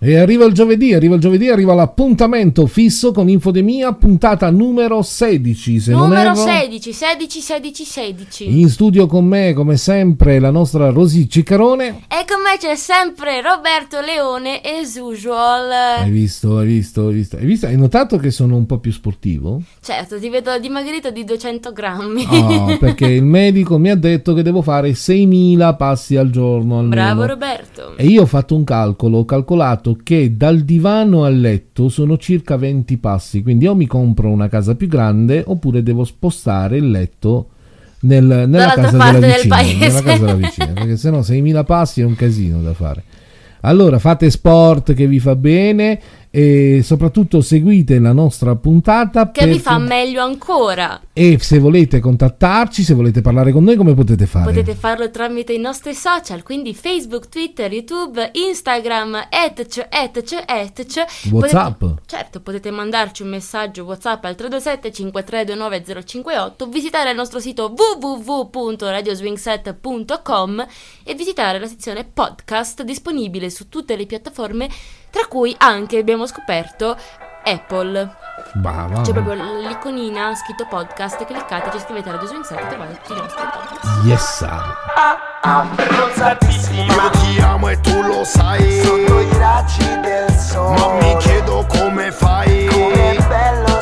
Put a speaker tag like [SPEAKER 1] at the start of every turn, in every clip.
[SPEAKER 1] E arriva il giovedì, arriva il giovedì, arriva l'appuntamento fisso con Infodemia, puntata numero 16, se non
[SPEAKER 2] Numero
[SPEAKER 1] erro.
[SPEAKER 2] 16, 16, 16, 16.
[SPEAKER 1] In studio con me, come sempre, la nostra Rosy Ciccarone.
[SPEAKER 2] E con me c'è sempre Roberto Leone, as usual.
[SPEAKER 1] Hai visto, hai visto, hai visto, hai visto? Hai notato che sono un po' più sportivo?
[SPEAKER 2] Certo, ti vedo dimagrito di 200 grammi.
[SPEAKER 1] Oh, perché il medico mi ha detto che devo fare 6.000 passi al giorno almeno.
[SPEAKER 2] Bravo Roberto.
[SPEAKER 1] E io ho fatto un calcolo, ho calcolato che dal divano al letto sono circa 20 passi, quindi o mi compro una casa più grande oppure devo spostare il letto nel- nella casa
[SPEAKER 2] del
[SPEAKER 1] vicina,
[SPEAKER 2] paese.
[SPEAKER 1] nella casa della vicina, perché sennò 6.000 passi è un casino da fare. Allora fate sport che vi fa bene e soprattutto seguite la nostra puntata
[SPEAKER 2] Che vi
[SPEAKER 1] perché-
[SPEAKER 2] fa meglio ancora.
[SPEAKER 1] e se volete contattarci, se volete parlare con noi come potete fare?
[SPEAKER 2] Potete farlo tramite i nostri social, quindi Facebook, Twitter, YouTube, Instagram, etc, etc, etc.
[SPEAKER 1] WhatsApp.
[SPEAKER 2] Potete- certo, potete mandarci un messaggio WhatsApp al 327 5329 058, visitare il nostro sito www.radioswingset.com e visitare la sezione podcast disponibile su tutte le piattaforme, tra cui anche abbiamo scoperto Apple.
[SPEAKER 1] Brava.
[SPEAKER 2] C'è proprio l'iconina scritto podcast, cliccate, ci iscrivete a Radio Swing Set e trovate tutti i nostri podcast.
[SPEAKER 1] Yes. sir.
[SPEAKER 3] Io ti amo e tu lo sai
[SPEAKER 4] Sotto i raggi del sole
[SPEAKER 3] Ma mi chiedo come fai
[SPEAKER 4] Com'è bello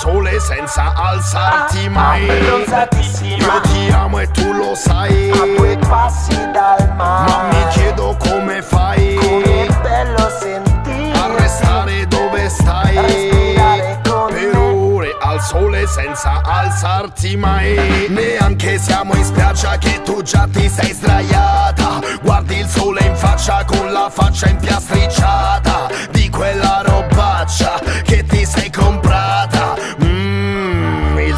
[SPEAKER 3] sole senza alzarti mai. Io ti amo e tu lo sai.
[SPEAKER 4] A due passi dal mare.
[SPEAKER 3] Ma mi chiedo come fai
[SPEAKER 4] Com'è bello sentire
[SPEAKER 3] A restare dove stai.
[SPEAKER 4] Respirare con
[SPEAKER 3] Per ore al sole senza alzarti mai. Neanche siamo in spiaggia che tu già ti sei sdraiata. Guardi il sole in faccia con la faccia impiastricciata Di quella robaccia che ti sei comprata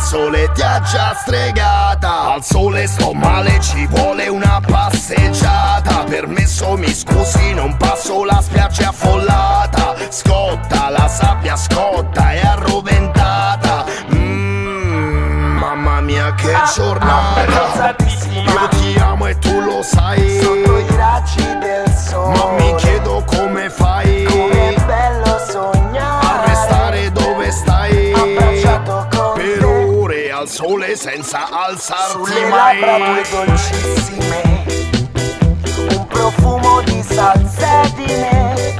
[SPEAKER 3] sole già stregata. Al sole sto male, ci vuole una passeggiata. Permesso mi scusi, non passo la spiaggia affollata. Scotta, la sabbia scotta, è arroventata. Mmm, mamma mia che giornata.
[SPEAKER 4] Abbronzatissima
[SPEAKER 3] Io ti amo e tu lo sai.
[SPEAKER 4] Sotto i raggi del sole
[SPEAKER 3] Ma mi chiedo sole senza alzarti
[SPEAKER 4] Sulle
[SPEAKER 3] mai
[SPEAKER 4] labbra tue dolcissime. Un profumo di salsedine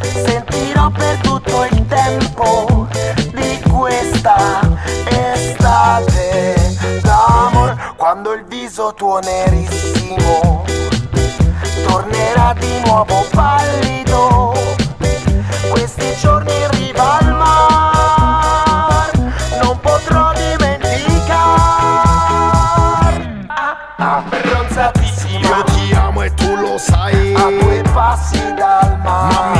[SPEAKER 4] Sentirò per tutto il tempo Di questa estate D'amor Quando il viso tuo nerissimo Tornerà di nuovo pallido Questi giorni in riva al mar dal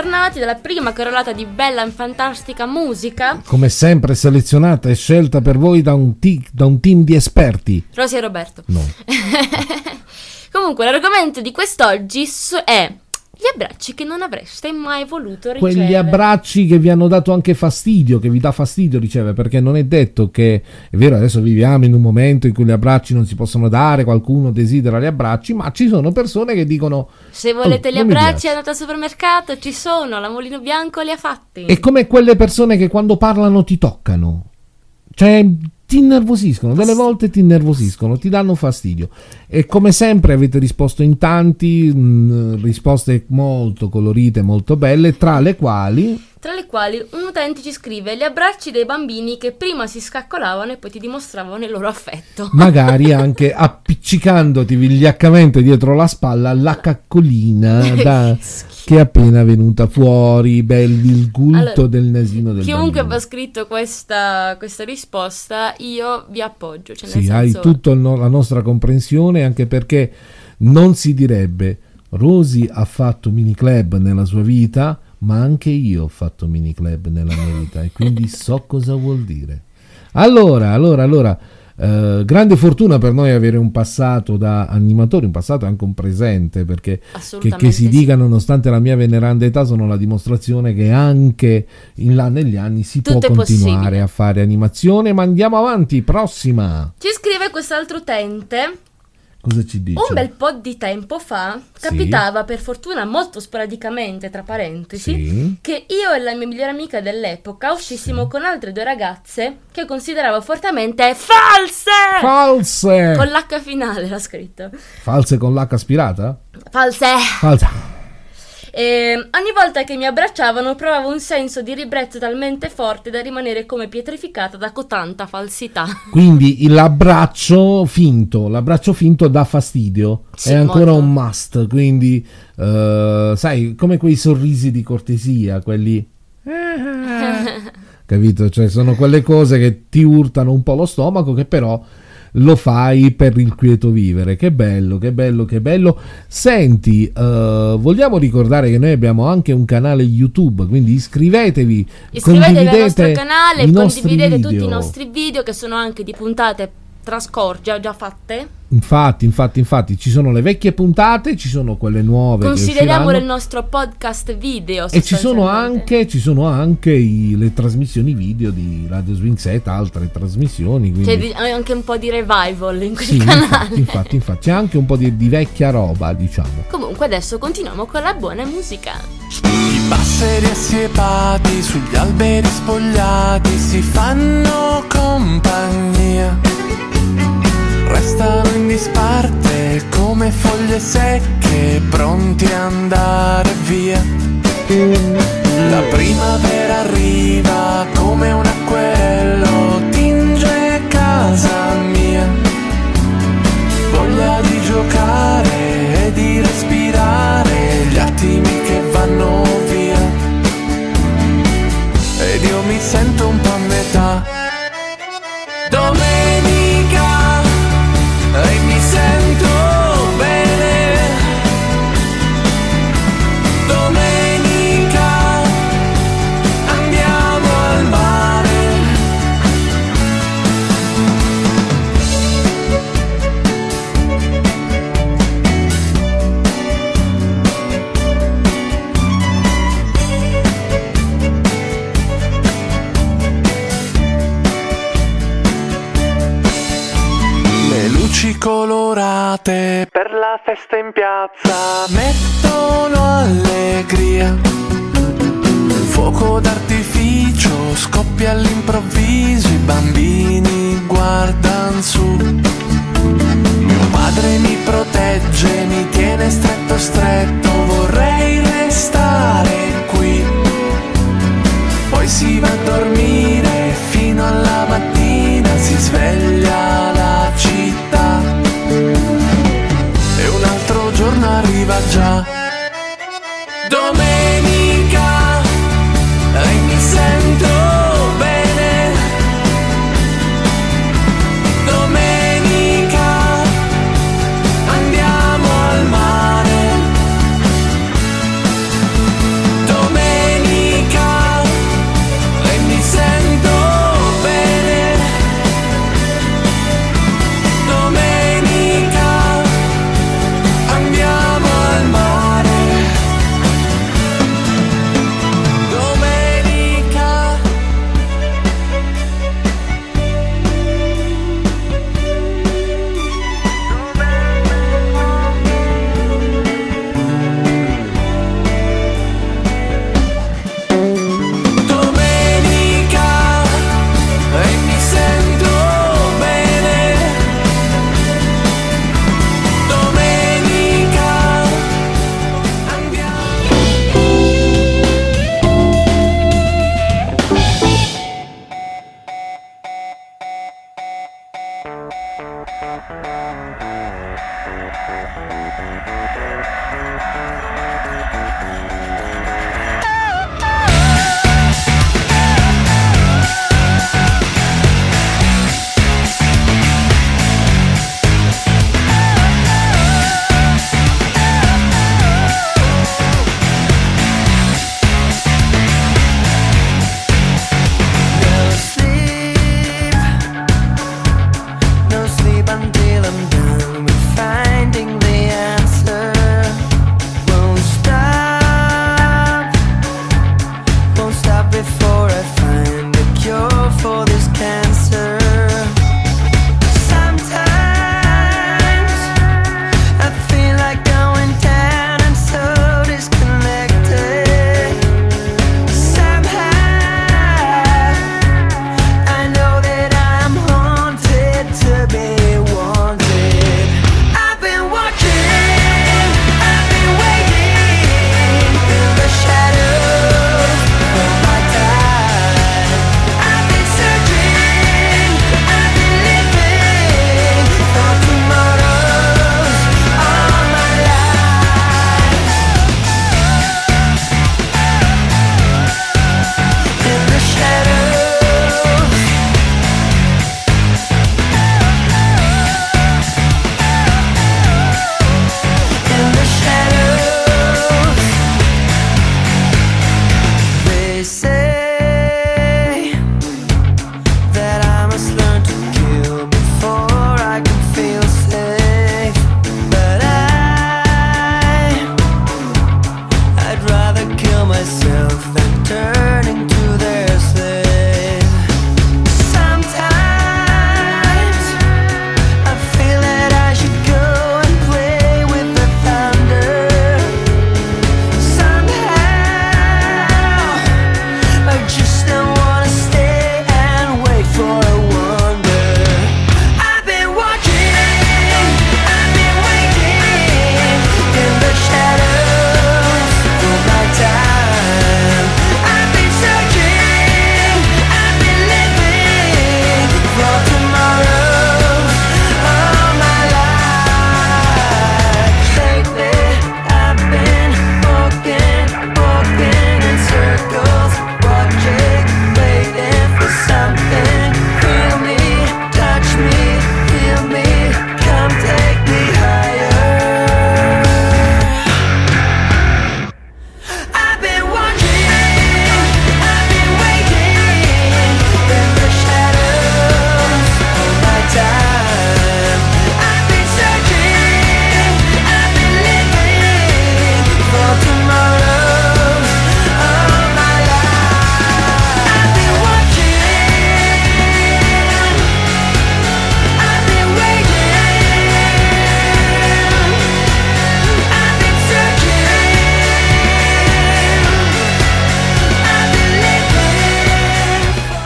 [SPEAKER 2] tornati dalla prima carrellata di bella e fantastica musica.
[SPEAKER 1] Come sempre selezionata e scelta per voi da un, ti- da un team di esperti.
[SPEAKER 2] Rosi e Roberto.
[SPEAKER 1] No.
[SPEAKER 2] Comunque, l'argomento di quest'oggi è gli abbracci che non avreste mai voluto ricevere.
[SPEAKER 1] Quegli abbracci che vi hanno dato anche fastidio, che vi dà fastidio ricevere, perché non è detto che, è vero, adesso viviamo in un momento in cui gli abbracci non si possono dare, qualcuno desidera gli abbracci, ma ci sono persone che dicono...
[SPEAKER 2] Se volete
[SPEAKER 1] "Oh,
[SPEAKER 2] gli abbracci
[SPEAKER 1] piace".
[SPEAKER 2] andate al supermercato, ci sono, la Molino Bianco li ha fatti.
[SPEAKER 1] È come quelle persone che quando parlano ti toccano. Cioè, ti innervosiscono, delle volte ti innervosiscono, ti danno fastidio. E come sempre avete risposto in tanti, mh, risposte molto colorite, molto belle, tra le quali...
[SPEAKER 2] Tra le quali un utente ci scrive gli abbracci dei bambini che prima si scaccolavano e poi ti dimostravano il loro affetto.
[SPEAKER 1] magari anche appiccicandoti vigliaccamente dietro la spalla la caccolina da-
[SPEAKER 2] Che
[SPEAKER 1] è appena venuta fuori, belli il gulto
[SPEAKER 2] Allora,
[SPEAKER 1] del nasino del
[SPEAKER 2] Chiunque
[SPEAKER 1] bambino.
[SPEAKER 2] abbia scritto questa, questa risposta, io vi appoggio. Cioè
[SPEAKER 1] Sì, hai tutta la nostra comprensione anche perché non si direbbe Rosy ha fatto mini club nella sua vita, ma anche io ho fatto mini club nella mia vita e quindi so cosa vuol dire. Allora, allora, allora, eh, grande fortuna per noi avere un passato da animatori, un passato e anche un presente, perché che, che si dica nonostante la mia veneranda età sono la dimostrazione che anche in là negli anni si
[SPEAKER 2] Tutto
[SPEAKER 1] può continuare
[SPEAKER 2] possibile.
[SPEAKER 1] a fare animazione, ma andiamo avanti, prossima.
[SPEAKER 2] Ci scrive quest'altro utente.
[SPEAKER 1] Cosa ci dice?
[SPEAKER 2] Un bel po' di tempo fa
[SPEAKER 1] Sì.
[SPEAKER 2] capitava, per fortuna molto sporadicamente, tra parentesi,
[SPEAKER 1] Sì.
[SPEAKER 2] che io e la mia migliore amica dell'epoca uscissimo con altre due ragazze che consideravo fortemente false!
[SPEAKER 1] False!
[SPEAKER 2] Con l'H finale l'ha scritto.
[SPEAKER 1] False con l'H aspirata?
[SPEAKER 2] False!
[SPEAKER 1] Falsa.
[SPEAKER 2] E ogni volta che mi abbracciavano provavo un senso di ribrezzo talmente forte da rimanere come pietrificata da cotanta falsità.
[SPEAKER 1] Quindi l'abbraccio finto, l'abbraccio finto dà fastidio,
[SPEAKER 2] Sì,
[SPEAKER 1] è ancora
[SPEAKER 2] molto.
[SPEAKER 1] un must, quindi eh, sai, come quei sorrisi di cortesia, quelli... Capito? Cioè sono quelle cose che ti urtano un po' lo stomaco che però lo fai per il quieto vivere. Che bello, che bello, che bello. Senti, eh, vogliamo ricordare che noi abbiamo anche un canale YouTube, quindi iscrivetevi,
[SPEAKER 2] Iscrivetevi al nostro canale, condividete tutti i nostri video che sono anche di puntate trascorse, già fatte.
[SPEAKER 1] Infatti, infatti, infatti, ci sono le vecchie puntate, ci sono quelle nuove. usciranno.
[SPEAKER 2] il nostro podcast video.
[SPEAKER 1] E ci sono anche, ci sono anche i- le trasmissioni video di Radio Swing Set, altre trasmissioni. Quindi...
[SPEAKER 2] C'è anche un po' di revival in quel
[SPEAKER 1] Sì,
[SPEAKER 2] canale.
[SPEAKER 1] infatti, infatti, infatti, c'è anche un po' di, di vecchia roba, diciamo.
[SPEAKER 2] Comunque adesso continuiamo con la buona musica.
[SPEAKER 5] I passeri assiepati sugli alberi spogliati si fanno compagnia. Restano in disparte come foglie secche pronti a andare via. La primavera arriva come un acquerello, tinge casa mia. Voglia di giocare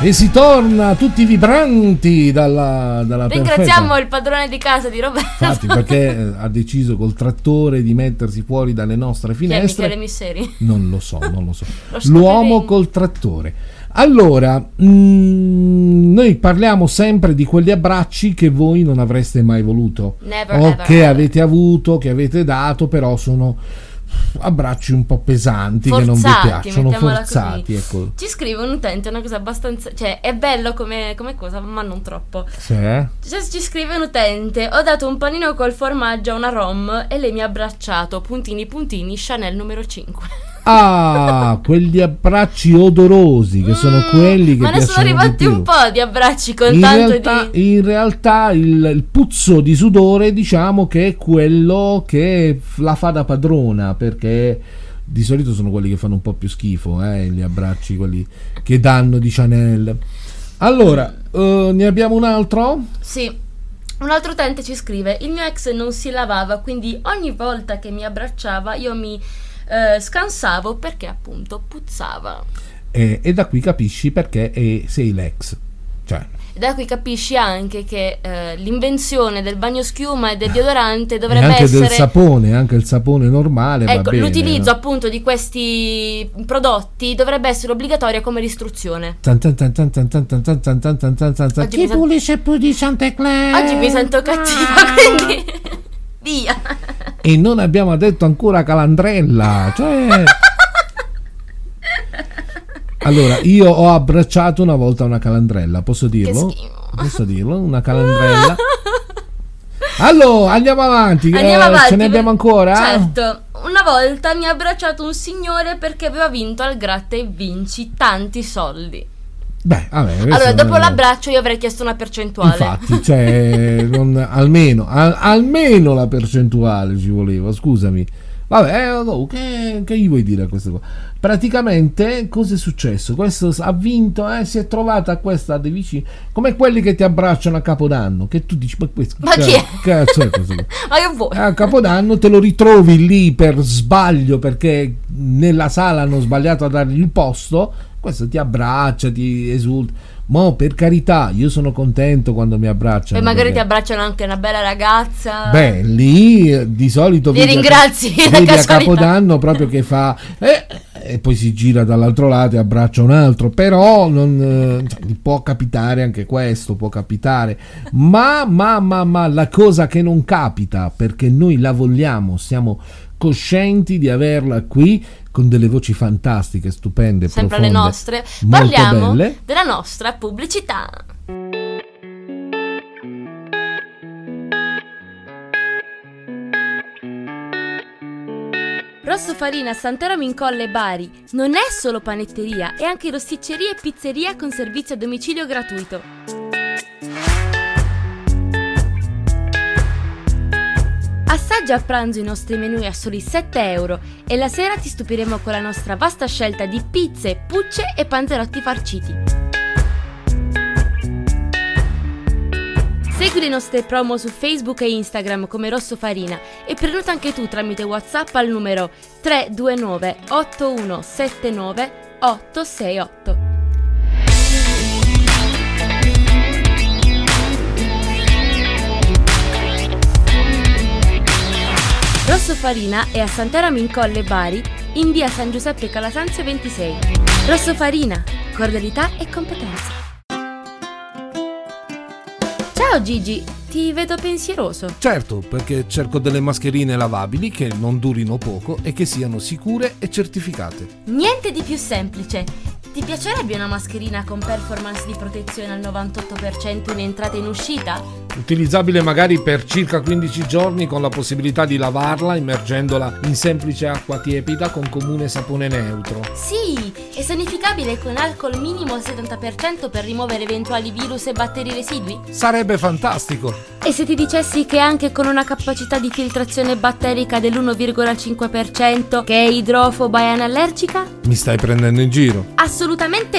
[SPEAKER 5] E
[SPEAKER 6] si
[SPEAKER 1] torna tutti vibranti dalla, dalla
[SPEAKER 2] Ringraziamo
[SPEAKER 1] perfetta.
[SPEAKER 2] il padrone di casa di Roberto.
[SPEAKER 1] Infatti, perché eh, ha deciso col trattore di mettersi fuori dalle nostre
[SPEAKER 2] Chi è Michele
[SPEAKER 1] finestre.
[SPEAKER 2] Misseri?
[SPEAKER 1] Non lo so, non lo so.
[SPEAKER 2] Lo
[SPEAKER 1] L'uomo col trattore. Allora, mm, noi parliamo sempre di quegli abbracci che voi non avreste mai voluto.
[SPEAKER 2] Never,
[SPEAKER 1] o
[SPEAKER 2] ever,
[SPEAKER 1] che
[SPEAKER 2] ever.
[SPEAKER 1] avete avuto, che avete dato, però sono abbracci un po' pesanti che non vi
[SPEAKER 2] Forzati,
[SPEAKER 1] piacciono, forzati, ecco.
[SPEAKER 2] Ci scrive un utente una cosa abbastanza. cioè, è bello come, come cosa, ma non troppo.
[SPEAKER 1] Sì?
[SPEAKER 2] Cioè, ci scrive un utente: Ho dato un panino col formaggio a una rom e lei mi ha abbracciato. Puntini puntini, Chanel numero 5.
[SPEAKER 1] Ah, quegli abbracci odorosi che sono quelli che
[SPEAKER 2] Mm, Ma ne sono arrivati un po' di abbracci con
[SPEAKER 1] in
[SPEAKER 2] tanto
[SPEAKER 1] realtà,
[SPEAKER 2] di.
[SPEAKER 1] in realtà il, il puzzo di sudore diciamo che è quello che la fa da padrona perché di solito sono quelli che fanno un po' più schifo eh, gli abbracci quelli che danno di Chanel allora eh, ne abbiamo un altro
[SPEAKER 2] Sì. Un altro utente ci scrive: Il mio ex non si lavava, quindi ogni volta che mi abbracciava io mi eh, scansavo perché appunto puzzava.
[SPEAKER 1] E, e da qui capisci perché è, sei l'ex. Cioè,
[SPEAKER 2] da qui capisci anche che eh, l'invenzione del bagno schiuma e del deodorante dovrebbe e
[SPEAKER 1] anche
[SPEAKER 2] essere...
[SPEAKER 1] del sapone, anche il sapone normale.
[SPEAKER 2] Ecco,
[SPEAKER 1] bene,
[SPEAKER 2] l'utilizzo
[SPEAKER 1] no?
[SPEAKER 2] appunto di questi prodotti dovrebbe essere obbligatoria come istruzione.
[SPEAKER 1] Chi pulisce più di Santa Claus?
[SPEAKER 2] Oggi mi sento cattiva, quindi via.
[SPEAKER 1] E non abbiamo detto ancora calandrella. Cioè. Allora, io ho abbracciato una volta una calandrella, posso dirlo? Posso dirlo? Una calandrella. Allora, andiamo avanti.
[SPEAKER 2] Andiamo
[SPEAKER 1] eh,
[SPEAKER 2] avanti.
[SPEAKER 1] Ce ne abbiamo ancora?
[SPEAKER 2] Certo. Una volta mi ha abbracciato un signore perché aveva vinto al gratta e vinci tanti soldi.
[SPEAKER 1] Beh, vabbè. questo
[SPEAKER 2] Allora, dopo
[SPEAKER 1] è-
[SPEAKER 2] l'abbraccio io avrei chiesto una percentuale.
[SPEAKER 1] Infatti, cioè, non- almeno, al- almeno la percentuale ci voleva, scusami. Vabbè, eh, oh, che, che gli vuoi dire a questa cosa? Praticamente, cosa è successo? Questo ha vinto, eh, si è trovata questa dei vicini, come quelli che ti abbracciano a Capodanno, che tu dici, ma questo...
[SPEAKER 2] Ma chi è?
[SPEAKER 1] Cazzo è questo? qua?"
[SPEAKER 2] Ma che vuoi?
[SPEAKER 1] A Capodanno te lo ritrovi lì per sbaglio perché nella sala hanno sbagliato a dargli il posto. Questo ti abbraccia, ti esulta. Ma per carità, io sono contento quando mi abbracciano.
[SPEAKER 2] E magari
[SPEAKER 1] perché-
[SPEAKER 2] ti abbracciano anche una bella ragazza.
[SPEAKER 1] Beh, lì eh, di solito a-
[SPEAKER 2] ringrazi,
[SPEAKER 1] vedi a. Capodanno proprio che fa eh, e poi si gira dall'altro lato e abbraccia un altro. Però non, eh, cioè, può capitare anche questo, può capitare. Ma, ma, ma, ma la cosa che non capita perché noi la vogliamo, siamo coscienti di averla qui con delle voci fantastiche, stupende,
[SPEAKER 2] Sempre le
[SPEAKER 1] profonde,
[SPEAKER 2] nostre.
[SPEAKER 1] molto
[SPEAKER 2] Parliamo
[SPEAKER 1] belle.
[SPEAKER 2] della nostra pubblicità. Rosso Farina Sant'Eramo in Colle Bari non è solo panetteria, è anche rosticceria e pizzeria con servizio a domicilio gratuito. Assaggia a pranzo i nostri menù a soli 7 euro e la sera ti stupiremo con la nostra vasta scelta di pizze, pucce e panzerotti farciti. Segui le nostre promo su Facebook e Instagram come Rosso Farina e prenota anche tu tramite WhatsApp al numero 329 8179 868. Rosso Farina è a Sant'Eramo in Colle Bari, in via San Giuseppe Calasanzio 26. Rosso Farina, cordialità e competenza. Ciao Gigi, ti vedo pensieroso.
[SPEAKER 1] Certo, perché cerco delle mascherine lavabili che non durino poco e che siano sicure e certificate.
[SPEAKER 2] Niente di più semplice. Ti piacerebbe una mascherina con performance di protezione al 98% in entrata e in uscita?
[SPEAKER 1] Utilizzabile magari per circa 15 giorni con la possibilità di lavarla immergendola in semplice acqua tiepida con comune sapone neutro.
[SPEAKER 2] Sì, è sanificabile con alcol minimo al 70% per rimuovere eventuali virus e batteri residui?
[SPEAKER 1] Sarebbe fantastico!
[SPEAKER 2] E se ti dicessi che anche con una capacità di filtrazione batterica dell'1,5% che è idrofoba e anallergica?
[SPEAKER 1] Mi stai prendendo in giro?
[SPEAKER 2] Assolutamente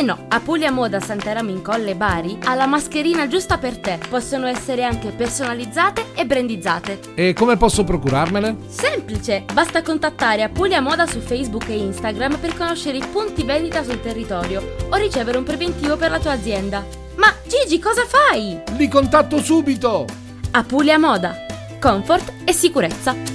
[SPEAKER 2] no! A Puglia Moda Sant'Eramo in Colle Bari ha la mascherina giusta per te. Possono essere
[SPEAKER 7] anche personalizzate e brandizzate.
[SPEAKER 1] E come posso procurarmele?
[SPEAKER 7] Semplice! Basta contattare Apulia Moda su Facebook e Instagram per conoscere i punti vendita sul territorio o ricevere un preventivo per la tua azienda. Ma Gigi, cosa fai?
[SPEAKER 1] Li contatto subito!
[SPEAKER 7] Apulia Moda. Comfort e sicurezza.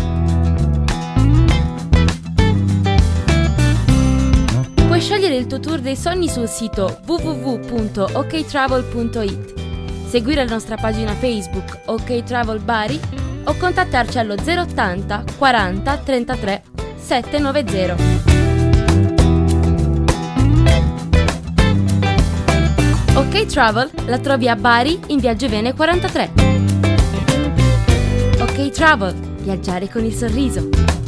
[SPEAKER 7] Scegliere il tuo tour dei sogni sul sito www.oktravel.it, seguire la nostra pagina Facebook OK Travel Bari o contattarci allo 080 40 33 790. OK Travel la trovi a Bari in via Giovene 43. OK Travel, viaggiare con il sorriso.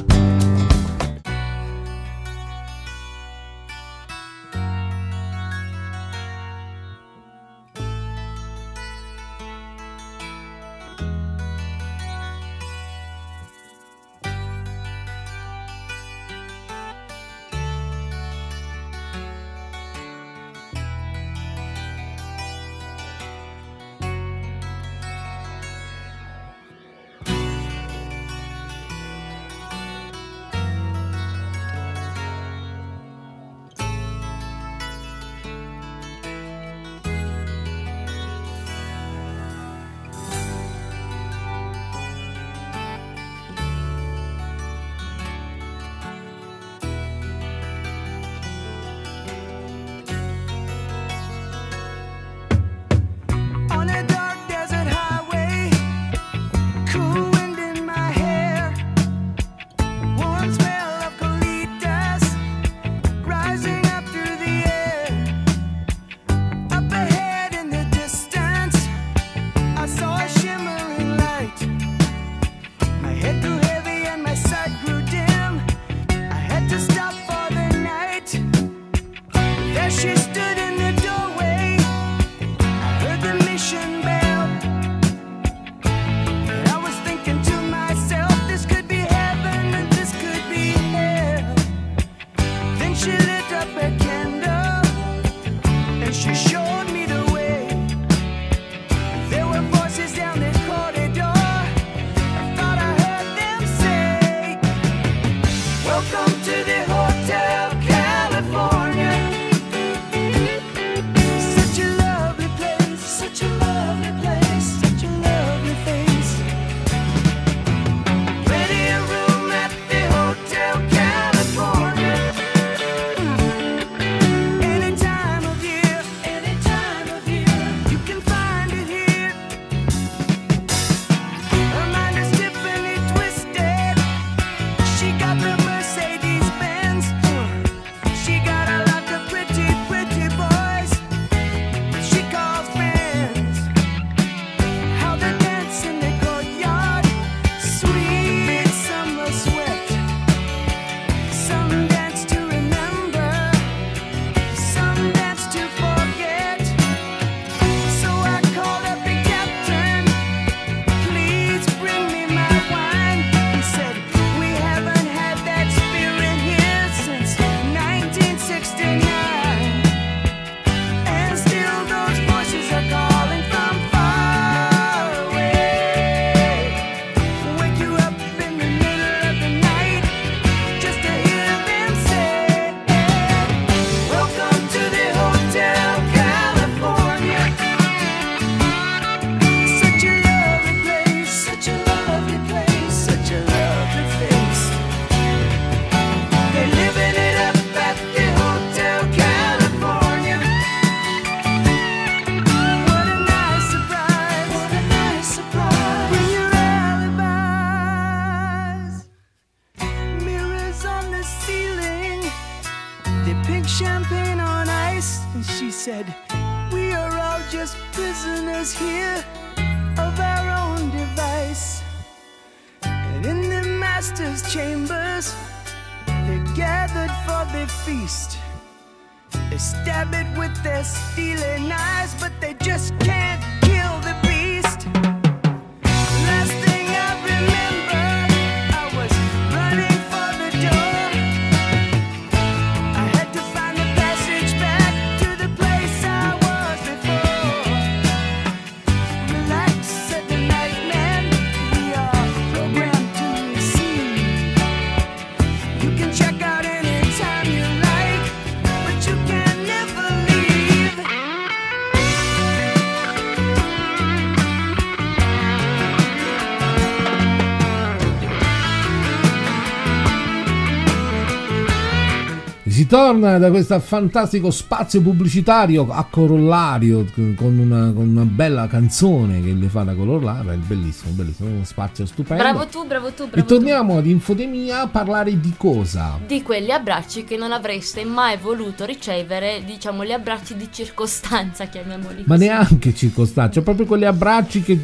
[SPEAKER 1] Si torna da questo fantastico spazio pubblicitario a corollario con una, con una bella canzone che le fa da corollario, è bellissimo, bellissimo, uno spazio stupendo.
[SPEAKER 2] Bravo tu, bravo tu, bravo
[SPEAKER 1] e torniamo ad Infodemia a parlare di cosa?
[SPEAKER 2] tu. Di quegli abbracci che non avreste mai voluto ricevere, diciamo, gli abbracci di circostanza, chiamiamoli
[SPEAKER 1] Ma
[SPEAKER 2] così.
[SPEAKER 1] neanche circostanze, cioè proprio quegli abbracci che...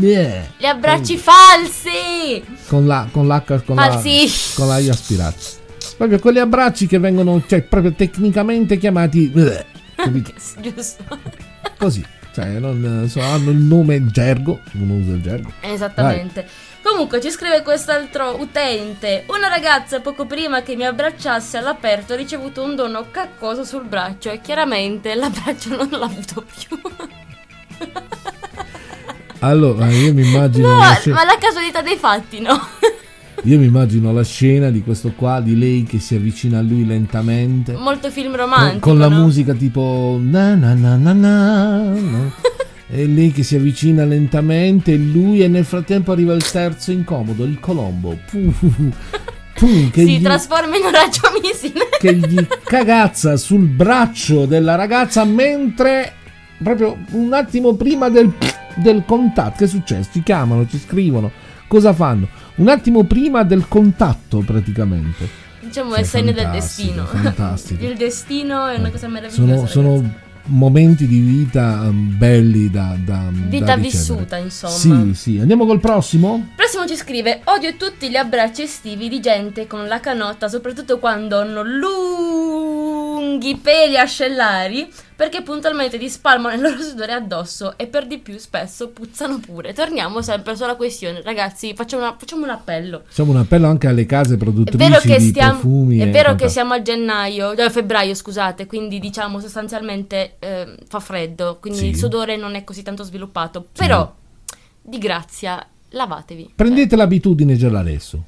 [SPEAKER 1] eh,
[SPEAKER 2] Gli abbracci falsi!
[SPEAKER 1] con la con l'H con la,
[SPEAKER 2] Falsi.
[SPEAKER 1] con la I aspirata. Proprio quegli abbracci che vengono cioè proprio tecnicamente chiamati?
[SPEAKER 2] Giusto.
[SPEAKER 1] così, cioè non so, hanno il nome gergo, uno usa il gergo.
[SPEAKER 2] Esattamente. Comunque ci scrive quest'altro utente. Una ragazza poco prima che mi abbracciasse all'aperto ha ricevuto un dono caccoso sul braccio e chiaramente l'abbraccio non l'ha avuto più.
[SPEAKER 1] Allora, io mi immagino
[SPEAKER 2] No, ma la casualità dei fatti, no?
[SPEAKER 1] Io mi immagino la scena di questo qua di lei che si avvicina a lui lentamente.
[SPEAKER 2] Molto film romantico.
[SPEAKER 1] con la
[SPEAKER 2] no?
[SPEAKER 1] musica tipo na na na na na, no? e lei che si avvicina lentamente e lui e nel frattempo arriva il terzo incomodo, il colombo. Pu, pu, pu, pu, che,
[SPEAKER 2] Si
[SPEAKER 1] gli,
[SPEAKER 2] trasforma in un raggio missile.
[SPEAKER 1] che gli cagazza sul braccio della ragazza mentre proprio un attimo prima del, del contatto. Che è successo? Ci chiamano, ci scrivono, cosa fanno? Un attimo prima del contatto praticamente.
[SPEAKER 2] Diciamo è segno del destino.
[SPEAKER 1] fantastico.
[SPEAKER 2] Il destino è una cosa meravigliosa.
[SPEAKER 1] Sono, sono momenti di vita um, belli da, da
[SPEAKER 2] Vita
[SPEAKER 1] da
[SPEAKER 2] vissuta, insomma.
[SPEAKER 1] Sì, sì. Andiamo col prossimo?
[SPEAKER 2] Prossimo ci scrive: Odio tutti gli abbracci estivi di gente con la canotta, soprattutto quando hanno lunghi peli ascellari, perché puntualmente ti spalmano il loro sudore addosso e per di più spesso puzzano pure. Torniamo sempre sulla questione, ragazzi. Facciamo, una- facciamo un appello.
[SPEAKER 1] Facciamo un appello anche alle case
[SPEAKER 2] È
[SPEAKER 1] produttrici
[SPEAKER 2] vero che,
[SPEAKER 1] di
[SPEAKER 2] stiamo,
[SPEAKER 1] profumi.
[SPEAKER 2] è vero che siamo a gennaio, eh, febbraio scusate, quindi diciamo sostanzialmente eh, fa freddo, quindi
[SPEAKER 1] Sì.
[SPEAKER 2] il sudore non è così tanto sviluppato. Però, di grazia, lavatevi.
[SPEAKER 1] Prendete l'abitudine già adesso.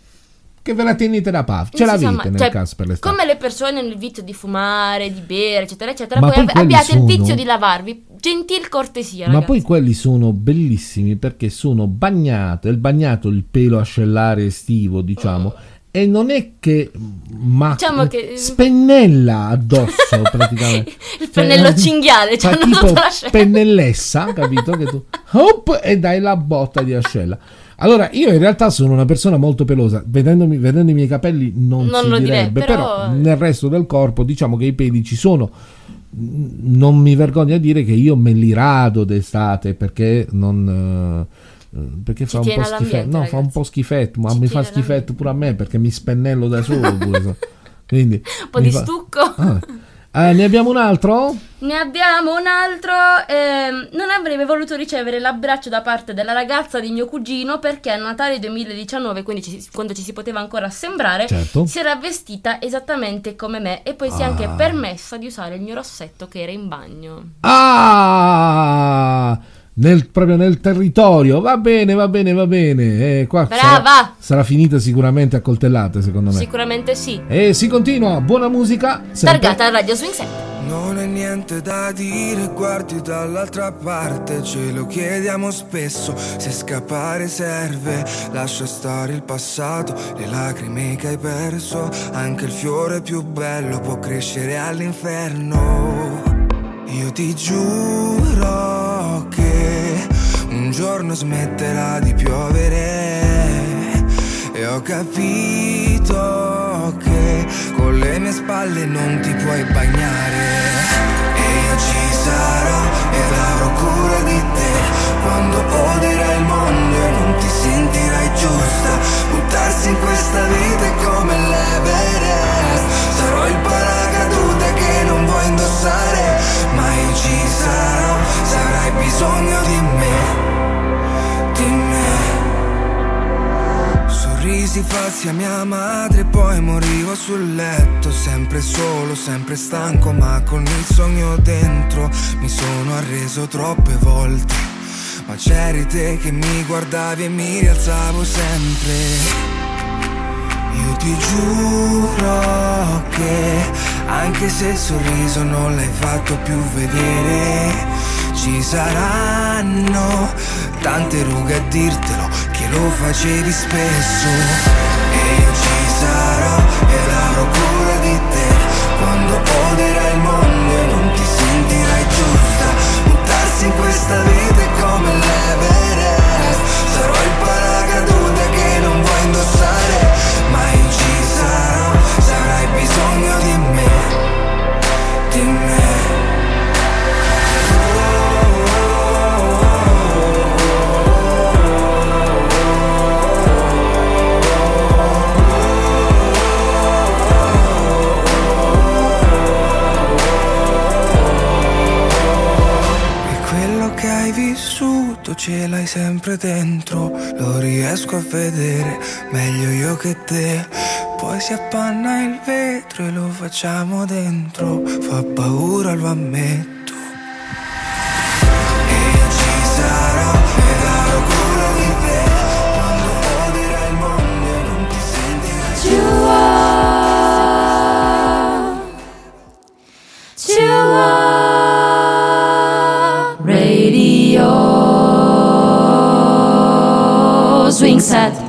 [SPEAKER 1] Che ve la tenete da parte. Ce
[SPEAKER 2] Non
[SPEAKER 1] l'avete
[SPEAKER 2] mai-
[SPEAKER 1] nel
[SPEAKER 2] cioè,
[SPEAKER 1] caso per l'estate.
[SPEAKER 2] Come le persone hanno il vizio di fumare, di bere, eccetera, eccetera,
[SPEAKER 1] Ma
[SPEAKER 2] poi
[SPEAKER 1] poi
[SPEAKER 2] abbiate il
[SPEAKER 1] sono-
[SPEAKER 2] vizio di lavarvi. Gentil cortesia,
[SPEAKER 1] Ma
[SPEAKER 2] ragazzi.
[SPEAKER 1] poi quelli sono bellissimi perché sono bagnato, è il bagnato il pelo ascellare estivo, diciamo. E non è che ma
[SPEAKER 2] Diciamo che-
[SPEAKER 1] spennella addosso praticamente.
[SPEAKER 2] Il pennello
[SPEAKER 1] Cioè,
[SPEAKER 2] cinghiale, c'hanno
[SPEAKER 1] tipo pennellessa, capito? Che tu hop, e dai la botta di ascella. Allora, io in realtà sono una persona molto pelosa. Vedendomi, vedendo i miei capelli non,
[SPEAKER 2] Non
[SPEAKER 1] si
[SPEAKER 2] lo direi,
[SPEAKER 1] direbbe,
[SPEAKER 2] però-
[SPEAKER 1] però... nel resto del corpo diciamo che i peli ci sono. Non mi vergogno a dire che io me li rado d'estate perché non... eh, perché fa un po' schifetto, no, fa un po' schifetto, ma
[SPEAKER 2] Ci
[SPEAKER 1] mi fa schifetto pure a me perché mi spennello da solo. Quindi,
[SPEAKER 2] Un po' di
[SPEAKER 1] fa-
[SPEAKER 2] stucco.
[SPEAKER 1] Ah. Eh, ne abbiamo un altro?
[SPEAKER 2] Ne abbiamo un altro. ehm, non avrebbe voluto ricevere l'abbraccio da parte della ragazza di mio cugino perché a Natale 2019, quindi ci- quando ci si poteva ancora assembrare,
[SPEAKER 1] Certo.
[SPEAKER 2] si era vestita esattamente come me e poi si è
[SPEAKER 1] Ah.
[SPEAKER 2] anche permessa di usare il mio rossetto che era in bagno.
[SPEAKER 1] Ah! Nel- proprio nel territorio. Va bene, va bene, va bene. Eh, qua
[SPEAKER 2] Brava!
[SPEAKER 1] Sarà, sarà finita sicuramente a coltellate, secondo me.
[SPEAKER 2] Sicuramente sì.
[SPEAKER 1] e si continua. Buona musica. sempre.
[SPEAKER 2] Targata a Radio Swing Set.
[SPEAKER 6] Non è niente da dire, guardi dall'altra parte, ce lo chiediamo spesso, se scappare serve, lascia stare il passato, le lacrime che hai perso, anche il fiore più bello può crescere all'inferno. Io ti giuro che un giorno smetterà di piovere e ho capito che con le mie spalle non ti puoi bagnare. E io ci sarò ed avrò cura di te quando Grazie a mia madre poi morivo sul letto Sempre solo, sempre stanco ma con il sogno dentro Mi sono arreso troppe volte. Ma c'eri te che mi guardavi e mi rialzavo sempre. Io ti giuro che anche se il sorriso non l'hai fatto più vedere Ci saranno tante rughe a dirtelo che lo facevi spesso. salite come leve tu ce l'hai sempre dentro, lo riesco a vedere meglio io che te. Poi si appanna il vetro e lo facciamo dentro, fa paura, lo ammetto
[SPEAKER 8] Swing set.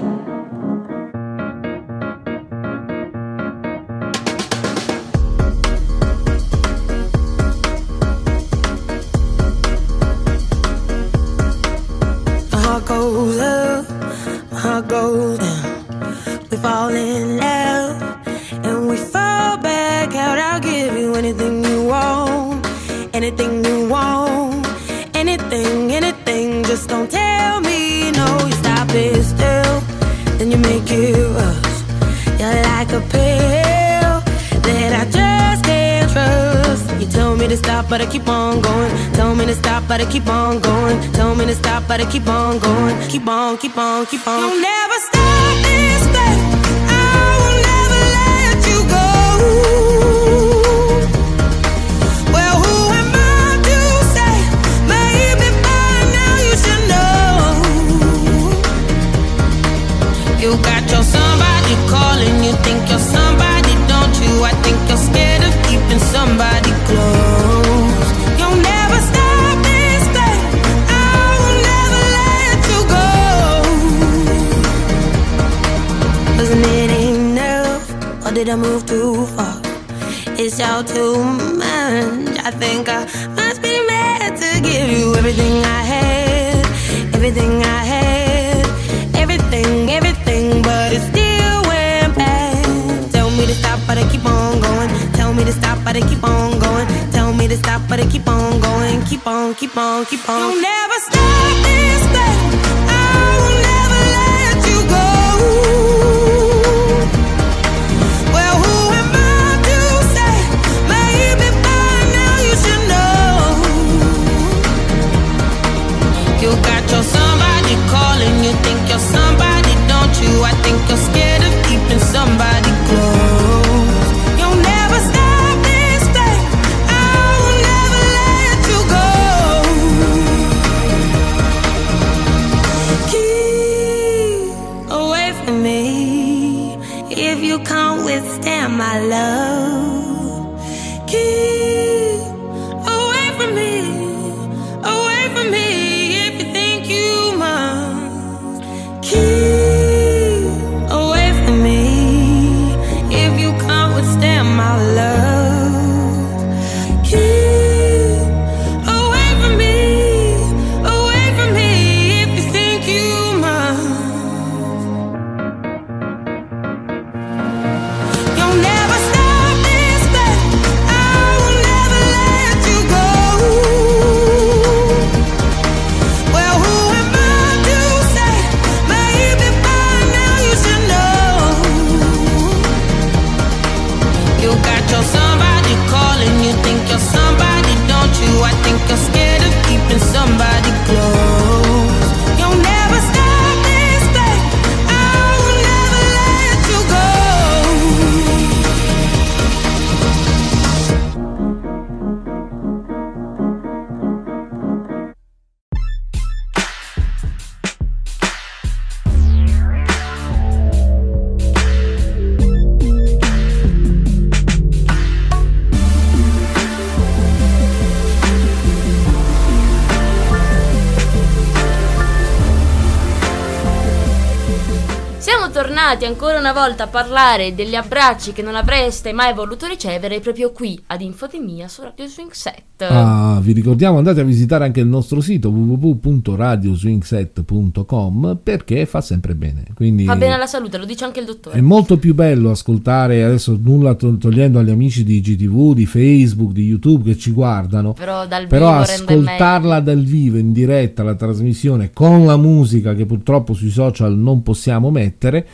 [SPEAKER 2] Tornati ancora una volta a parlare degli abbracci che non avreste mai voluto ricevere proprio qui ad Infodemia su Radio Swing Set.
[SPEAKER 1] Ah, vi ricordiamo andate a visitare anche il nostro sito www.radioswingset.com perché fa sempre bene. Quindi
[SPEAKER 2] Fa bene alla salute, lo dice anche il
[SPEAKER 1] È
[SPEAKER 2] dottore.
[SPEAKER 1] molto più bello ascoltare adesso nulla to- togliendo agli amici di GTV, di Facebook, di YouTube che ci guardano.
[SPEAKER 2] Però dal
[SPEAKER 1] Però ascoltarla dal vivo in diretta la trasmissione con la musica che purtroppo sui social non possiamo mettere,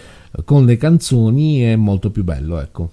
[SPEAKER 1] con le canzoni è molto più bello, ecco.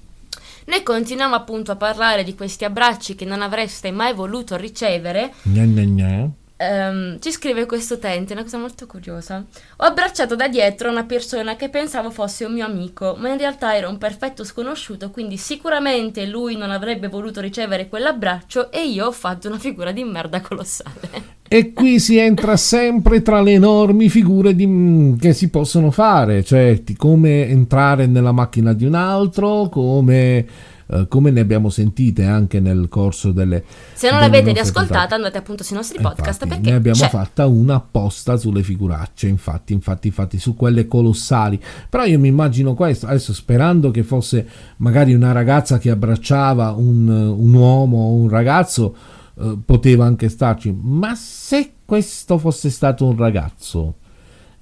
[SPEAKER 2] Noi continuiamo appunto a parlare di questi abbracci che non avreste mai voluto ricevere.
[SPEAKER 1] Gna gna gna.
[SPEAKER 2] Ehm, ci scrive questo utente, una cosa molto curiosa. Ho abbracciato da dietro una persona che pensavo fosse un mio amico, ma in realtà era un perfetto sconosciuto, quindi sicuramente lui non avrebbe voluto ricevere quell'abbraccio e io ho fatto una figura di merda colossale.
[SPEAKER 1] E qui si entra sempre tra le enormi figure di- che si possono fare, cioè come entrare nella macchina di un altro, come, eh, come ne abbiamo sentite anche nel corso delle...
[SPEAKER 2] Se non l'avete riascoltata andate appunto sui nostri podcast
[SPEAKER 1] infatti,
[SPEAKER 2] perché
[SPEAKER 1] ne abbiamo
[SPEAKER 2] c'è.
[SPEAKER 1] fatta una apposta sulle figuracce, infatti, infatti, infatti, su quelle colossali. Però io mi immagino questo, adesso sperando che fosse magari una ragazza che abbracciava un, un uomo o un ragazzo, eh, poteva anche starci. Ma se questo fosse stato un ragazzo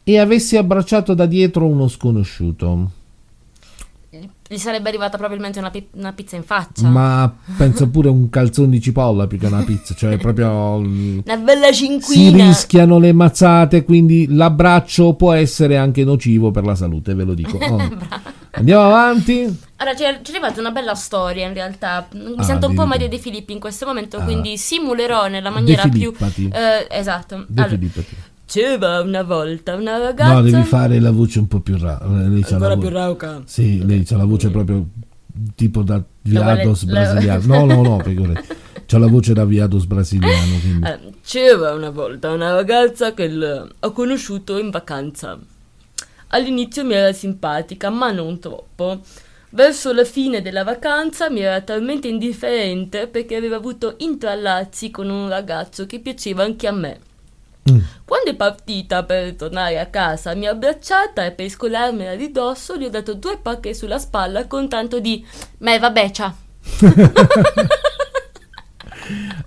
[SPEAKER 1] e avessi abbracciato da dietro uno sconosciuto,
[SPEAKER 2] Gli sarebbe arrivata probabilmente una, pi- una pizza in faccia.
[SPEAKER 1] ma penso pure un calzone di cipolla più che una pizza, cioè proprio... mm,
[SPEAKER 2] Una bella
[SPEAKER 1] si
[SPEAKER 2] cinquina.
[SPEAKER 1] rischiano le mazzate, quindi l'abbraccio può essere anche nocivo per la salute, ve lo dico. Oh. Andiamo avanti.
[SPEAKER 2] Allora, ci è, arrivata una bella storia in realtà. Mi
[SPEAKER 1] Ah,
[SPEAKER 2] sento un po'. Maria De Filippi in questo momento,
[SPEAKER 1] Ah.
[SPEAKER 2] quindi simulerò nella maniera più. Eh, esatto.
[SPEAKER 1] De
[SPEAKER 2] Allora,
[SPEAKER 1] Filippati.
[SPEAKER 2] C'era una volta una ragazza.
[SPEAKER 1] No, devi fare la voce un po' più rauca. Lei c'ha la
[SPEAKER 2] Ancora
[SPEAKER 1] vo-
[SPEAKER 2] più rauca.
[SPEAKER 1] Sì, lei c'ha la voce proprio tipo da viados
[SPEAKER 2] la-
[SPEAKER 1] brasiliano. No, no, no, figurati. C'ha la voce da viados brasiliano. Quindi.
[SPEAKER 2] Allora, c'era una volta una ragazza che l- ho conosciuto in vacanza. All'inizio mi era simpatica, ma non troppo. Verso la fine della vacanza mi era talmente indifferente perché aveva avuto intrallazzi con un ragazzo che piaceva anche a me.
[SPEAKER 1] Mm.
[SPEAKER 2] Quando è partita per tornare a casa mi ha abbracciata e per scolarmela di dosso gli ho dato due pacche sulla spalla con tanto di me vabbè ciao.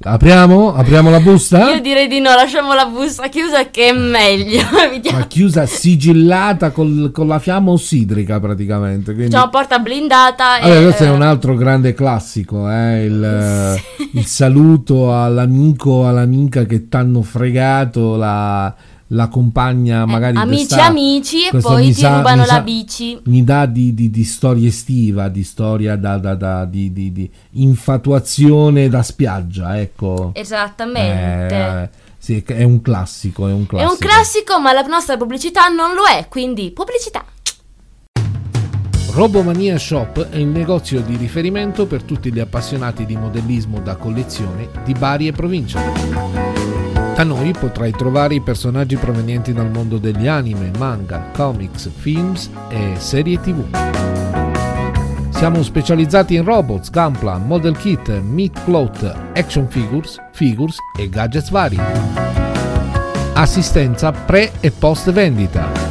[SPEAKER 1] Apriamo? Apriamo la busta?
[SPEAKER 2] Io direi di no, lasciamo la busta chiusa che è meglio.
[SPEAKER 1] Ma chiusa sigillata col- con la fiamma ossidrica praticamente. Quindi...
[SPEAKER 2] C'è una porta blindata e...
[SPEAKER 1] Allora, questo è
[SPEAKER 2] eh,
[SPEAKER 1] un altro grande classico, eh, il, eh, il saluto all'amico, all'amica che t'hanno fregato la, la compagna, magari
[SPEAKER 2] eh, amici
[SPEAKER 1] d'estate.
[SPEAKER 2] amici e poi ti
[SPEAKER 1] sa-
[SPEAKER 2] rubano
[SPEAKER 1] mi sa-
[SPEAKER 2] la bici.
[SPEAKER 1] Mi dà di, di- di storia estiva, di storia da, da- da- di, di- di infatuazione da spiaggia, ecco.
[SPEAKER 2] Esattamente.
[SPEAKER 1] Eh, sì, è un classico, è un
[SPEAKER 2] È
[SPEAKER 1] classico.
[SPEAKER 2] un classico, ma la nostra pubblicità non lo è, quindi pubblicità.
[SPEAKER 1] Robomania Shop è il negozio di riferimento per tutti gli appassionati di modellismo da collezione di Bari e provincia. Da noi potrai trovare i personaggi provenienti dal mondo degli anime, manga, comics, films e serie tv. Siamo specializzati in robots, gunpla, model kit, meat cloth, action figures, figures e gadgets vari. Assistenza pre e post vendita.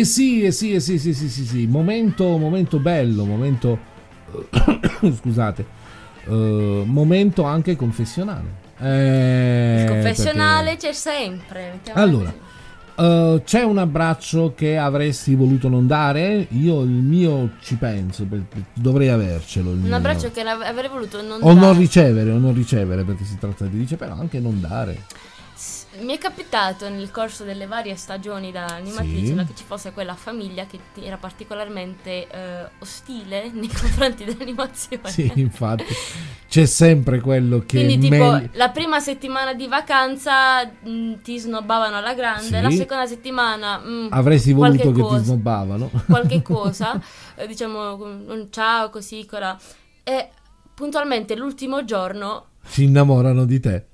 [SPEAKER 1] Eh sì, eh sì, eh sì, sì, sì, sì, sì. Momento, momento bello, momento... scusate. eh, momento anche confessionale. Eh,
[SPEAKER 2] Il confessionale
[SPEAKER 1] perché-
[SPEAKER 2] c'è sempre.
[SPEAKER 1] Allora, eh, c'è un abbraccio che avresti voluto non dare? Io il mio ci penso, dovrei avercelo.
[SPEAKER 2] un
[SPEAKER 1] mio.
[SPEAKER 2] abbraccio che avrei voluto non
[SPEAKER 1] O non
[SPEAKER 2] dare.
[SPEAKER 1] ricevere, o non ricevere, perché si tratta di ricevere, però anche non dare.
[SPEAKER 2] Mi è capitato nel corso delle varie stagioni da animatrice
[SPEAKER 1] Sì.
[SPEAKER 2] che ci fosse quella famiglia che era particolarmente eh, ostile nei confronti dell'animazione.
[SPEAKER 1] Sì, infatti, c'è sempre quello che
[SPEAKER 2] Quindi tipo
[SPEAKER 1] meglio-
[SPEAKER 2] la prima settimana di vacanza mh, ti snobbavano alla grande,
[SPEAKER 1] Sì.
[SPEAKER 2] la seconda settimana mh,
[SPEAKER 1] avresti
[SPEAKER 2] qualche
[SPEAKER 1] voluto che
[SPEAKER 2] cosa,
[SPEAKER 1] ti snobbavano.
[SPEAKER 2] qualche cosa, eh, diciamo un ciao così, cola. E puntualmente l'ultimo giorno
[SPEAKER 1] si innamorano di te.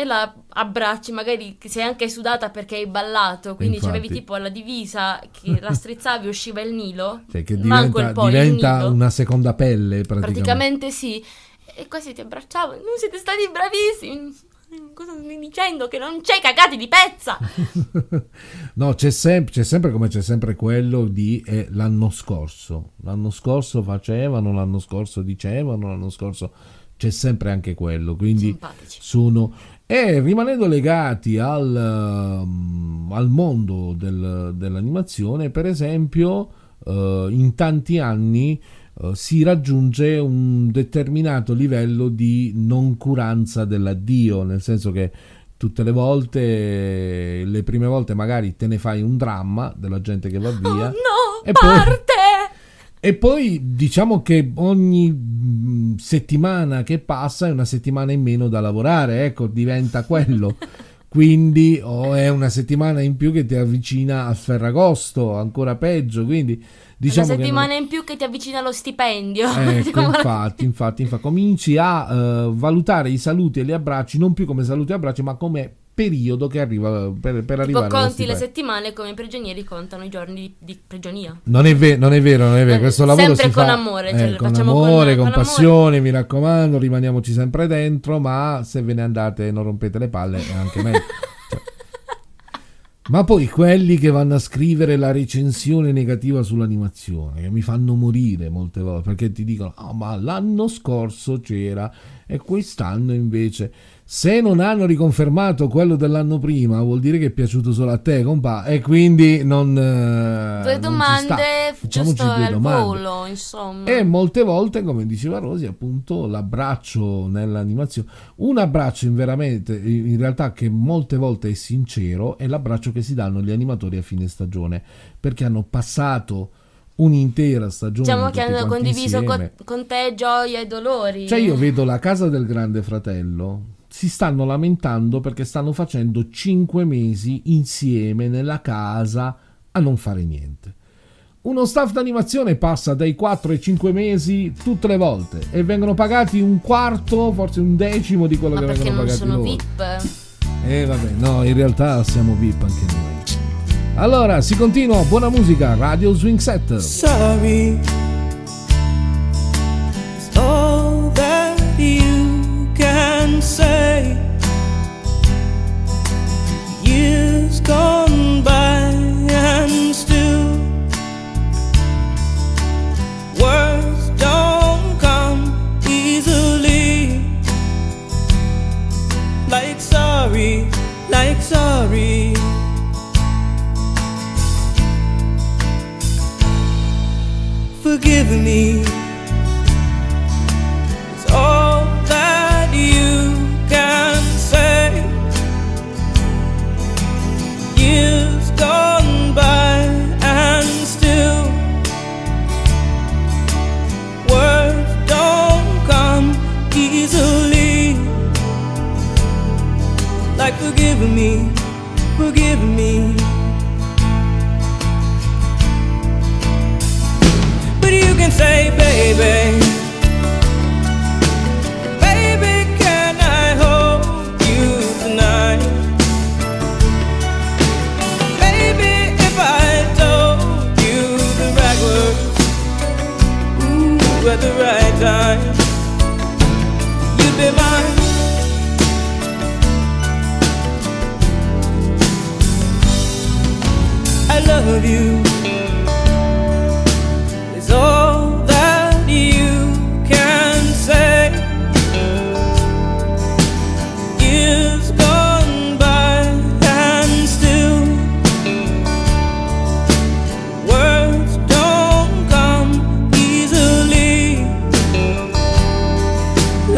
[SPEAKER 2] E la abbracci, magari sei anche sudata perché hai ballato, quindi
[SPEAKER 1] Infatti.
[SPEAKER 2] avevi tipo la divisa che la strizzavi usciva il Nilo,
[SPEAKER 1] Cioè che
[SPEAKER 2] manco
[SPEAKER 1] diventa,
[SPEAKER 2] il
[SPEAKER 1] diventa una seconda pelle praticamente.
[SPEAKER 2] praticamente sì, e quasi ti abbracciavo, non siete stati bravissimi, cosa stai dicendo che non c'è cagati di pezza?
[SPEAKER 1] no, c'è, sem- c'è sempre come c'è sempre quello di eh, l'anno scorso. L'anno scorso facevano, l'anno scorso dicevano, l'anno scorso c'è sempre anche quello. Quindi
[SPEAKER 2] Simpatici.
[SPEAKER 1] sono e rimanendo legati al, um, al mondo del- dell'animazione, per esempio, eh, in tanti anni eh, si raggiunge un determinato livello di noncuranza dell'addio, nel senso che tutte le volte, le prime volte magari te ne fai un dramma della gente che va
[SPEAKER 2] Oh
[SPEAKER 1] via.
[SPEAKER 2] no!
[SPEAKER 1] E poi-
[SPEAKER 2] parte!
[SPEAKER 1] E poi diciamo che ogni mm, settimana che passa è una settimana in meno da lavorare, ecco, diventa quello. Quindi o è una settimana in più che ti avvicina a Ferragosto, ancora peggio, quindi diciamo
[SPEAKER 2] una settimana in più che ti avvicina allo stipendio.
[SPEAKER 1] Ecco, infatti, infatti, infatti, cominci a eh, valutare i saluti e gli abbracci non più come saluti e abbracci, ma come periodo che arriva per, per
[SPEAKER 2] Tipo
[SPEAKER 1] arrivare allo
[SPEAKER 2] conti le settimane come i prigionieri contano i giorni di, di prigionia.
[SPEAKER 1] Non è, ve- non è vero, non è vero.
[SPEAKER 2] Eh,
[SPEAKER 1] Questo lavoro
[SPEAKER 2] sempre
[SPEAKER 1] si
[SPEAKER 2] con
[SPEAKER 1] fa
[SPEAKER 2] amore,
[SPEAKER 1] eh,
[SPEAKER 2] cioè, lo
[SPEAKER 1] con amore,
[SPEAKER 2] con-
[SPEAKER 1] con,
[SPEAKER 2] con amore.
[SPEAKER 1] passione. Mi raccomando, rimaniamoci sempre dentro. Ma se ve ne andate e non rompete le palle, è anche meglio. Cioè. Ma poi quelli che vanno a scrivere la recensione negativa sull'animazione, che mi fanno morire molte volte perché ti dicono: Ah, ma l'anno scorso c'era e quest'anno invece. Se non hanno riconfermato quello dell'anno prima, vuol dire che è piaciuto solo a te, compa. E quindi non. eh,
[SPEAKER 2] Due
[SPEAKER 1] non
[SPEAKER 2] domande, giusto
[SPEAKER 1] due
[SPEAKER 2] al
[SPEAKER 1] domande.
[SPEAKER 2] volo, insomma.
[SPEAKER 1] E molte volte, come diceva Rosi, appunto l'abbraccio nell'animazione. Un abbraccio in, veramente, in realtà che molte volte è sincero, è l'abbraccio che si danno gli animatori a fine stagione, perché hanno passato un'intera stagione.
[SPEAKER 2] Diciamo che hanno condiviso con, con te gioia e dolori.
[SPEAKER 1] Cioè io vedo la casa del grande fratello, si stanno lamentando perché stanno facendo 5 mesi insieme nella casa a non fare niente. Uno staff d'animazione passa dai 4 ai 5 mesi tutte le volte e vengono pagati un quarto, forse un decimo di quello
[SPEAKER 2] Ma
[SPEAKER 1] che
[SPEAKER 2] perché
[SPEAKER 1] vengono
[SPEAKER 2] non
[SPEAKER 1] pagati
[SPEAKER 2] sono
[SPEAKER 1] loro.
[SPEAKER 2] VIP?
[SPEAKER 1] E vabbè, no, in realtà siamo VIP anche noi. Allora, si continua, buona musica, Radio Swing Set.
[SPEAKER 9] sorry forgive me.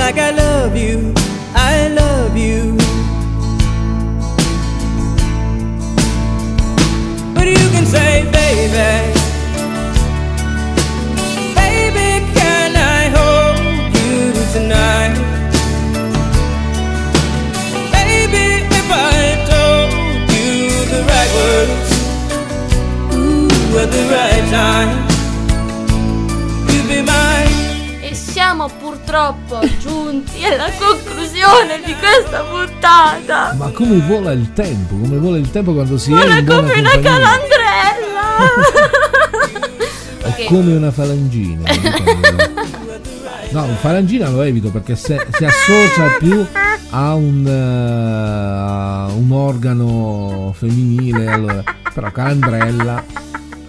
[SPEAKER 9] Like I love you, I love you. But you can say, baby. Baby, can I
[SPEAKER 2] siamo purtroppo giunti alla conclusione di questa puntata.
[SPEAKER 1] Ma come vola il tempo, come vola il tempo quando si è
[SPEAKER 2] Vola
[SPEAKER 1] in buona
[SPEAKER 2] come una
[SPEAKER 1] compagnia.
[SPEAKER 2] calandrella.
[SPEAKER 1] È
[SPEAKER 2] Ok.
[SPEAKER 1] come una falangina. No, un falangina lo evito perché se- si associa più a un, a un organo femminile. Allora. Però calandrella,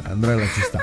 [SPEAKER 1] calandrella ci sta.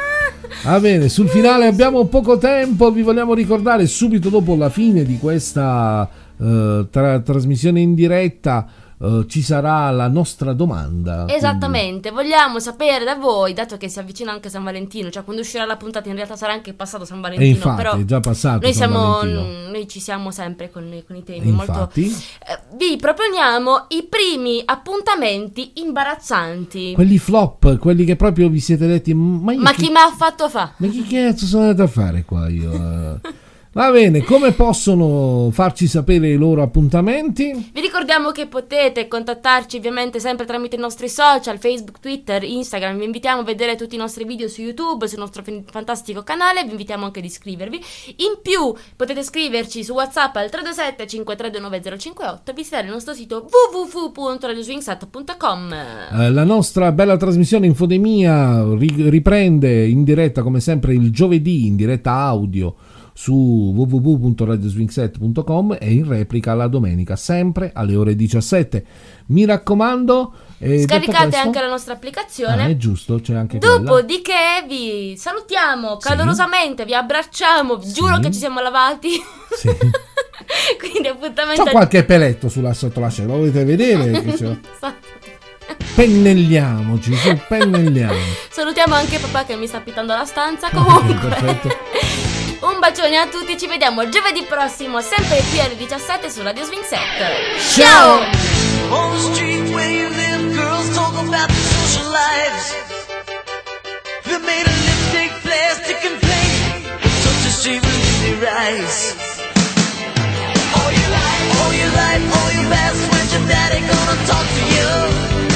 [SPEAKER 1] Va bene, sul finale abbiamo poco tempo, vi vogliamo ricordare subito dopo la fine di questa eh, tra- trasmissione in diretta eh, ci sarà la nostra domanda.
[SPEAKER 2] Esattamente, vogliamo sapere da voi, dato che si avvicina anche San Valentino, cioè quando uscirà la puntata in realtà sarà anche passato San
[SPEAKER 1] quindi-
[SPEAKER 2] Valentino,
[SPEAKER 1] E infatti,
[SPEAKER 2] però
[SPEAKER 1] è già passato
[SPEAKER 2] noi, siamo, noi ci siamo sempre con, con i
[SPEAKER 1] E
[SPEAKER 2] temi molto...
[SPEAKER 1] infatti,
[SPEAKER 2] Eh, vi proponiamo i primi appuntamenti imbarazzanti.
[SPEAKER 1] quelli flop, quelli che proprio vi siete detti, ma
[SPEAKER 2] Ma
[SPEAKER 1] chi-
[SPEAKER 2] chi mi ha fatto fa?
[SPEAKER 1] Ma che cazzo sono andato a fare qua io? Va bene, come possono farci sapere i loro appuntamenti?
[SPEAKER 2] Vi ricordiamo che potete contattarci ovviamente sempre tramite i nostri social, Facebook, Twitter, Instagram. Vi invitiamo a vedere tutti i nostri video su YouTube, sul nostro fantastico canale. Vi invitiamo anche ad iscrivervi. In più potete scriverci su WhatsApp al 327 5329 visitare il nostro sito www.radioswingsat.com.
[SPEAKER 1] Eh, la nostra bella trasmissione Infodemia ri- riprende in diretta come sempre il giovedì, in diretta audio su www.radioswingset.com e in replica la domenica sempre alle ore 17. Mi raccomando, eh,
[SPEAKER 2] Scaricate
[SPEAKER 1] questo-
[SPEAKER 2] anche la nostra applicazione.
[SPEAKER 1] Ah, è giusto, c'è anche quella.
[SPEAKER 2] Dopodiché vi salutiamo
[SPEAKER 1] Sì.
[SPEAKER 2] calorosamente, vi abbracciamo, vi giuro
[SPEAKER 1] Sì.
[SPEAKER 2] che ci siamo lavati.
[SPEAKER 1] Sì.
[SPEAKER 2] Quindi appuntamento
[SPEAKER 1] C'ho qualche peletto sulla sotto l'ascella, lo volete vedere?
[SPEAKER 2] Sa-
[SPEAKER 1] Pennelliamoci, su, pennelliamo.
[SPEAKER 2] Salutiamo anche papà che mi sta pittando la stanza. Comunque,
[SPEAKER 1] perfetto.
[SPEAKER 2] Un bacione a tutti. Ci vediamo giovedì prossimo, sempre qui alle 17 su Radio Swing Set. Ciao!
[SPEAKER 9] All your life, all your life, all your daddy gonna talk to you?